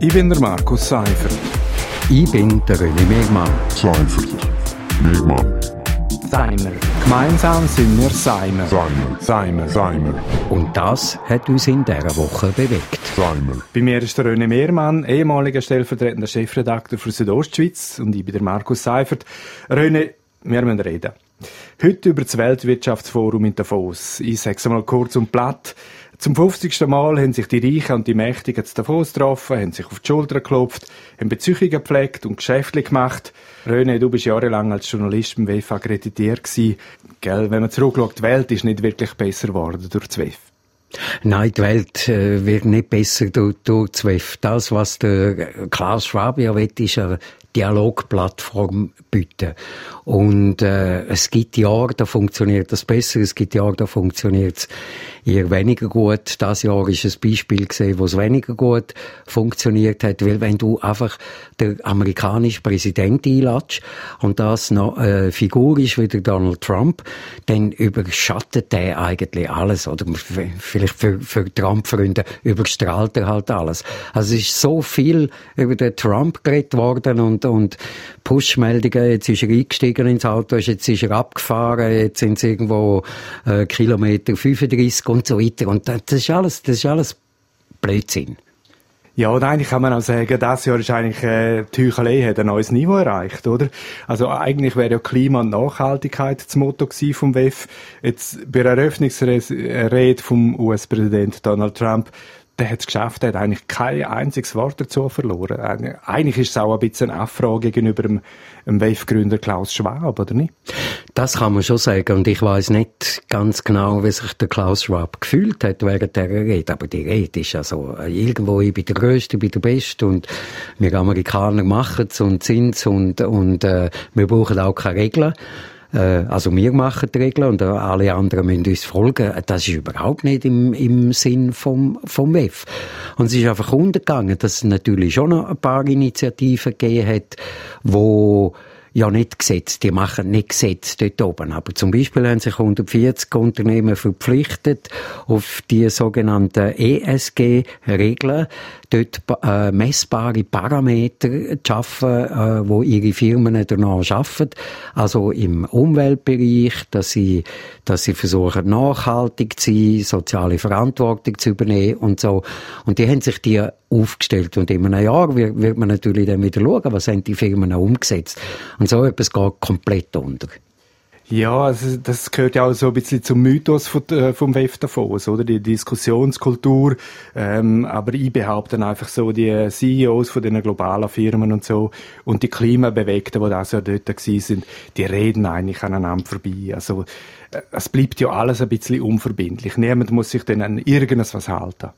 Ich bin der Markus Seifert. Ich bin der René Megmann. Seifert. Megmann. Seimer. Gemeinsam sind wir Seimer. Seimer. Seimer. Seimer. Und das hat uns in dieser Woche bewegt. Seimer. Bei mir ist der René Mehrmann, ehemaliger stellvertretender Chefredakteur für Südostschweiz und ich bin der Markus Seifert. René, wir müssen reden. Heute über das Weltwirtschaftsforum in Davos. Ich sage es mal kurz und platt. Zum 50. Mal haben sich die Reichen und die Mächtigen zu Davos getroffen, haben sich auf die Schulter geklopft, haben Beziehungen gepflegt und geschäftlich gemacht. René, du bist jahrelang als Journalist beim WEF akkreditiert. Gell, wenn man zurückschaut, die Welt ist nicht wirklich besser geworden durch das WEF. Nein, die Welt äh, wird nicht besser durch, durch das WEF. Das, was der Klaus Schwab ja will, ist eine Dialogplattform bieten. Und äh, es gibt Jahre, da funktioniert das besser, es gibt Jahre, da funktioniert es eher weniger gut. Das Jahr ist ein Beispiel gesehen, wo es weniger gut funktioniert hat, weil wenn du einfach der amerikanische Präsident einlatsch und das noch eine Figur ist wie der Donald Trump, dann überschattet der eigentlich alles oder vielleicht für, für Trump-Freunde überstrahlt er halt alles. Also es ist so viel über den Trump geredet worden und, und Push-Meldungen, jetzt ist er eingestiegen ins Auto, jetzt ist er abgefahren, jetzt sind es irgendwo äh, Kilometer 35 und so weiter. Und das ist alles, das ist alles Blödsinn. Ja, und eigentlich kann man auch sagen, das Jahr ist eigentlich, äh, die Heuchelei hat ein neues Niveau erreicht, oder? Also eigentlich wäre ja Klima und Nachhaltigkeit das Motto gewesen vom WEF. Jetzt bei der Eröffnungsrede vom US-Präsident Donald Trump der hat es geschafft, der hat eigentlich kein einziges Wort dazu verloren. Eigentlich ist es auch ein bisschen eine Affrage gegenüber dem, dem WEF-Gründer Klaus Schwab, oder nicht? Das kann man schon sagen. Und ich weiß nicht ganz genau, wie sich der Klaus Schwab gefühlt hat während der Rede. Aber die Rede ist also irgendwo, ich bin der Größte, ich bin der Beste und wir Amerikaner machen es und sind es und, und äh, wir brauchen auch keine Regeln. Äh, also wir machen die Regeln und alle anderen müssen uns folgen. Das ist überhaupt nicht im, im Sinn vom, vom WEF. Und es ist einfach untergegangen, dass es natürlich schon noch ein paar Initiativen gegeben hat, wo ja nicht gesetzt, die machen nicht gesetzt dort oben. Aber zum Beispiel haben sich 140 Unternehmen verpflichtet, auf die sogenannten ESG-Regeln dort äh, messbare Parameter zu schaffen, äh, wo ihre Firmen danach schaffen. Also im Umweltbereich, dass sie, dass sie versuchen, nachhaltig zu sein, soziale Verantwortung zu übernehmen und so. Und die haben sich die aufgestellt. Und in einem Jahr wird, wird man natürlich dann wieder schauen, was haben die Firmen auch umgesetzt. Und so etwas geht komplett unter. Ja, also das gehört ja auch so ein bisschen zum Mythos äh, vom WEF Davos, oder? Die Diskussionskultur. Ähm, aber ich behaupte einfach so, die CEOs von den globalen Firmen und so und die Klimabewegten, die da so dort gewesen sind, die reden eigentlich aneinander vorbei. Also, äh, es bleibt ja alles ein bisschen unverbindlich. Niemand muss sich dann an irgendwas halten.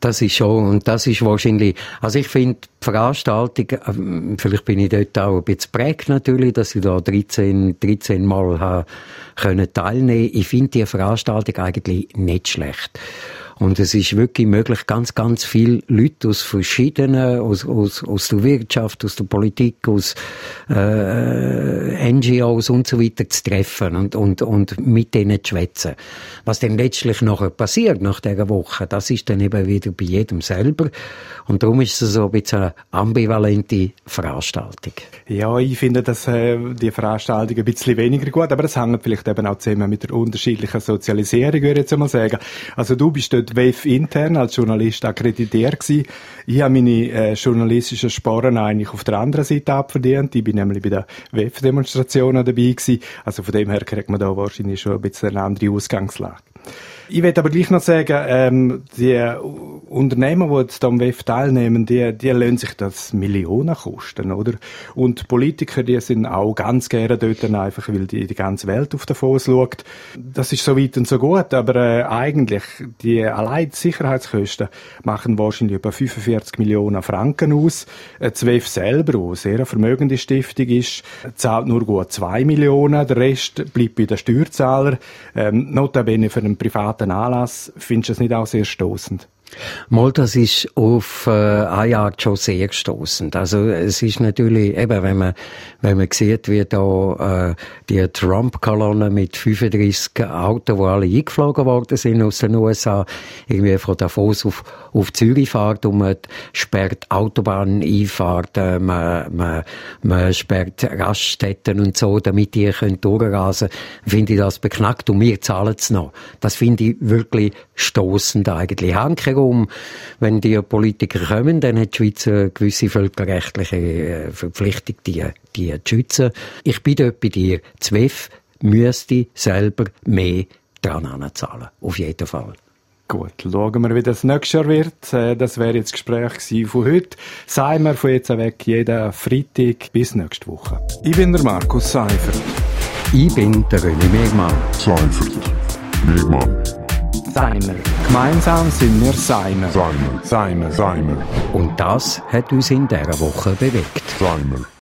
Das ist schon, und das ist wahrscheinlich, also ich finde, die Veranstaltung, äh, vielleicht bin ich dort auch ein bisschen prägt natürlich, dass ich da 13, 13 Mal können teilnehmen. Ich finde die Veranstaltung eigentlich nicht schlecht. Und es ist wirklich möglich, ganz, ganz viele Leute aus verschiedenen, aus, aus, aus der Wirtschaft, aus der Politik, aus äh, NGOs und so weiter zu treffen und, und, und mit denen zu schwätzen. Was dann letztlich nachher passiert, nach dieser Woche, das ist dann eben wieder bei jedem selber. Und darum ist es so ein bisschen eine ambivalente Veranstaltung. Ja, ich finde dass äh, die Veranstaltung ein bisschen weniger gut, aber das hängt vielleicht eben auch zusammen mit der unterschiedlichen Sozialisierung, würde ich jetzt mal sagen. Also du bist dort dort WEF intern als Journalist akkreditiert gewesen. Ich habe meine äh, journalistischen Sporen eigentlich auf der anderen Seite abverdient. Ich bin nämlich bei der WEF-Demonstrationen dabei gewesen. Also von dem her kriegt man da wahrscheinlich schon ein bisschen eine andere Ausgangslage. Ich will aber gleich noch sagen, ähm, die Unternehmen, die jetzt am WEF teilnehmen, die, die lassen sich das Millionen kosten, oder? Und Politiker, die sind auch ganz gerne dort einfach, weil die, die ganze Welt auf Davos schaut. Das ist so weit und so gut, aber äh, eigentlich, die allein die Sicherheitskosten machen wahrscheinlich über 45 Millionen Franken aus. Äh, das WEF selber, wo sehr eine vermögende Stiftung ist, zahlt nur gut 2 Millionen, der Rest bleibt bei den Steuerzahlern. Ähm, notabene für einen privaten Anlass, findest du das nicht auch sehr stoßend? Mal, das ist auf äh, eine Art schon sehr stoßend. Also es ist natürlich, eben, wenn man, wenn man sieht, wie da äh, die Trump-Kolonne mit 35 Autos, die alle eingeflogen worden sind aus den USA, irgendwie von Davos auf, auf Zürich fährt und man sperrt Autobahneinfahrten, man, man, man sperrt Raststätten und so, damit die können durchrasen finde ich das beknackt und wir zahlen es noch. Das finde ich wirklich stoßend eigentlich. Hankerum, wenn die Politiker kommen, dann hat die Schweiz eine gewisse völkerrechtliche äh, Verpflichtung, die, die zu schützen. Ich bin dort bei dir. ZWEF müsste selber mehr dran zahlen. Auf jeden Fall. Gut, schauen wir, wie das nächstes Jahr wird. Äh, das wäre jetzt das Gespräch von heute. Seien wir von jetzt weg jeden Freitag bis nächste Woche. Ich bin der Markus Seifert. Ich bin der René Megmann. Seifert. Megmann. Seimer. Gemeinsam sind wir Seimer. Seimer. Seimer. Seimer. Und das hat uns in dieser Woche bewegt. Seimer.